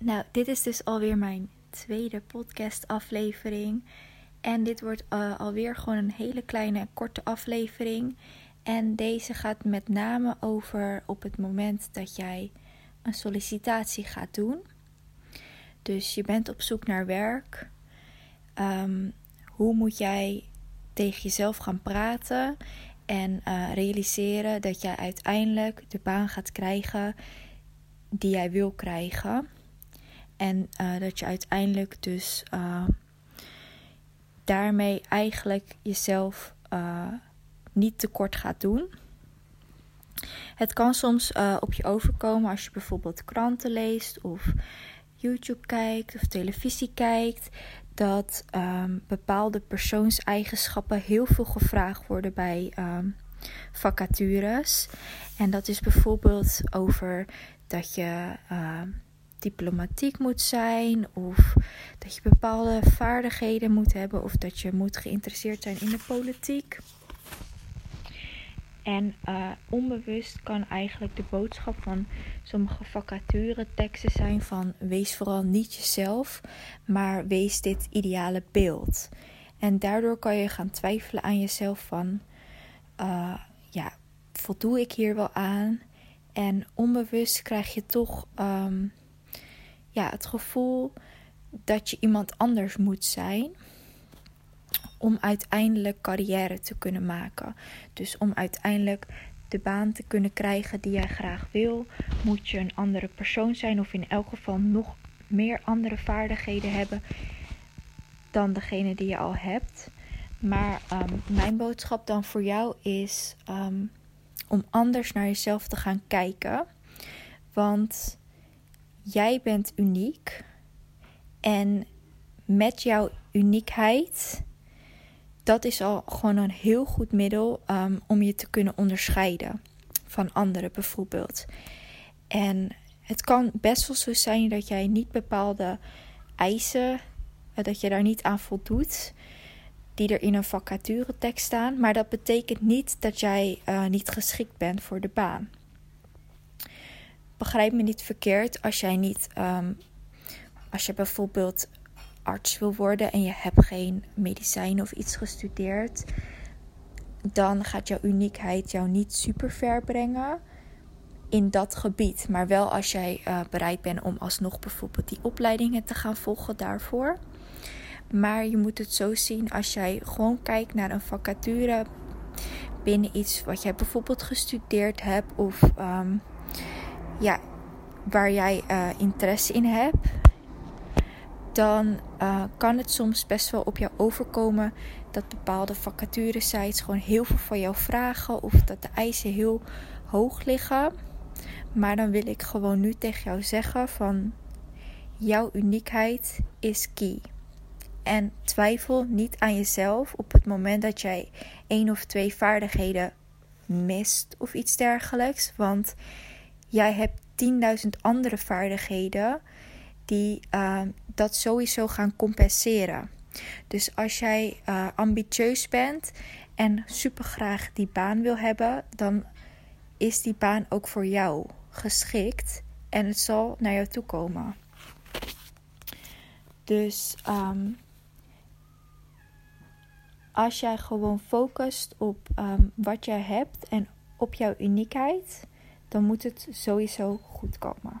Nou, dit is dus alweer mijn tweede podcast-aflevering. En dit wordt uh, alweer gewoon een hele kleine, korte aflevering. En deze gaat met name over op het moment dat jij een sollicitatie gaat doen. Dus je bent op zoek naar werk. Um, hoe moet jij tegen jezelf gaan praten en uh, realiseren dat jij uiteindelijk de baan gaat krijgen die jij wil krijgen. En uh, dat je uiteindelijk dus uh, daarmee eigenlijk jezelf uh, niet tekort gaat doen. Het kan soms op je overkomen als je bijvoorbeeld kranten leest of YouTube kijkt of televisie kijkt. Dat um, bepaalde persoonseigenschappen heel veel gevraagd worden bij um, vacatures. En dat is bijvoorbeeld over dat je uh, diplomatiek moet zijn, of dat je bepaalde vaardigheden moet hebben, of dat je moet geïnteresseerd zijn in de politiek. En uh, onbewust kan eigenlijk de boodschap van sommige vacature teksten zijn van wees vooral niet jezelf, maar wees dit ideale beeld. En daardoor kan je gaan twijfelen aan jezelf van uh, ja, voldoe ik hier wel aan? En onbewust krijg je toch um, ja, het gevoel dat je iemand anders moet zijn om uiteindelijk carrière te kunnen maken. Dus om uiteindelijk de baan te kunnen krijgen die jij graag wil, moet je een andere persoon zijn of in elk geval nog meer andere vaardigheden hebben dan degene die je al hebt. Maar um, mijn boodschap dan voor jou is um, om anders naar jezelf te gaan kijken. Want jij bent uniek. En met jouw uniekheid, dat is al gewoon een heel goed middel um, om je te kunnen onderscheiden van anderen bijvoorbeeld. En het kan best wel zo zijn dat jij niet bepaalde eisen, eh, dat je daar niet aan voldoet die er in een vacaturetekst staan, maar dat betekent niet dat jij uh, niet geschikt bent voor de baan. Begrijp me niet verkeerd als jij niet, um, als je bijvoorbeeld arts wil worden en je hebt geen medicijn of iets gestudeerd, dan gaat jouw uniekheid jou niet super ver brengen in dat gebied. Maar wel als jij uh, bereid bent om alsnog bijvoorbeeld die opleidingen te gaan volgen daarvoor. Maar je moet het zo zien als jij gewoon kijkt naar een vacature binnen iets wat jij bijvoorbeeld gestudeerd hebt of um, ja, waar jij uh, interesse in hebt. Dan uh, kan het soms best wel op jou overkomen dat bepaalde vacaturesites gewoon heel veel van jou vragen of dat de eisen heel hoog liggen. Maar dan wil ik gewoon nu tegen jou zeggen van jouw uniekheid is key. En twijfel niet aan jezelf op het moment dat jij één of twee vaardigheden mist of iets dergelijks. Want jij hebt 10.000 andere vaardigheden die uh, dat sowieso gaan compenseren. Dus als jij uh, ambitieus bent en super graag die baan wil hebben, dan is die baan ook voor jou geschikt en het zal naar jou toe komen. Dus um, als jij gewoon focust op um, wat jij hebt en op jouw uniekheid, dan moet het sowieso goed komen.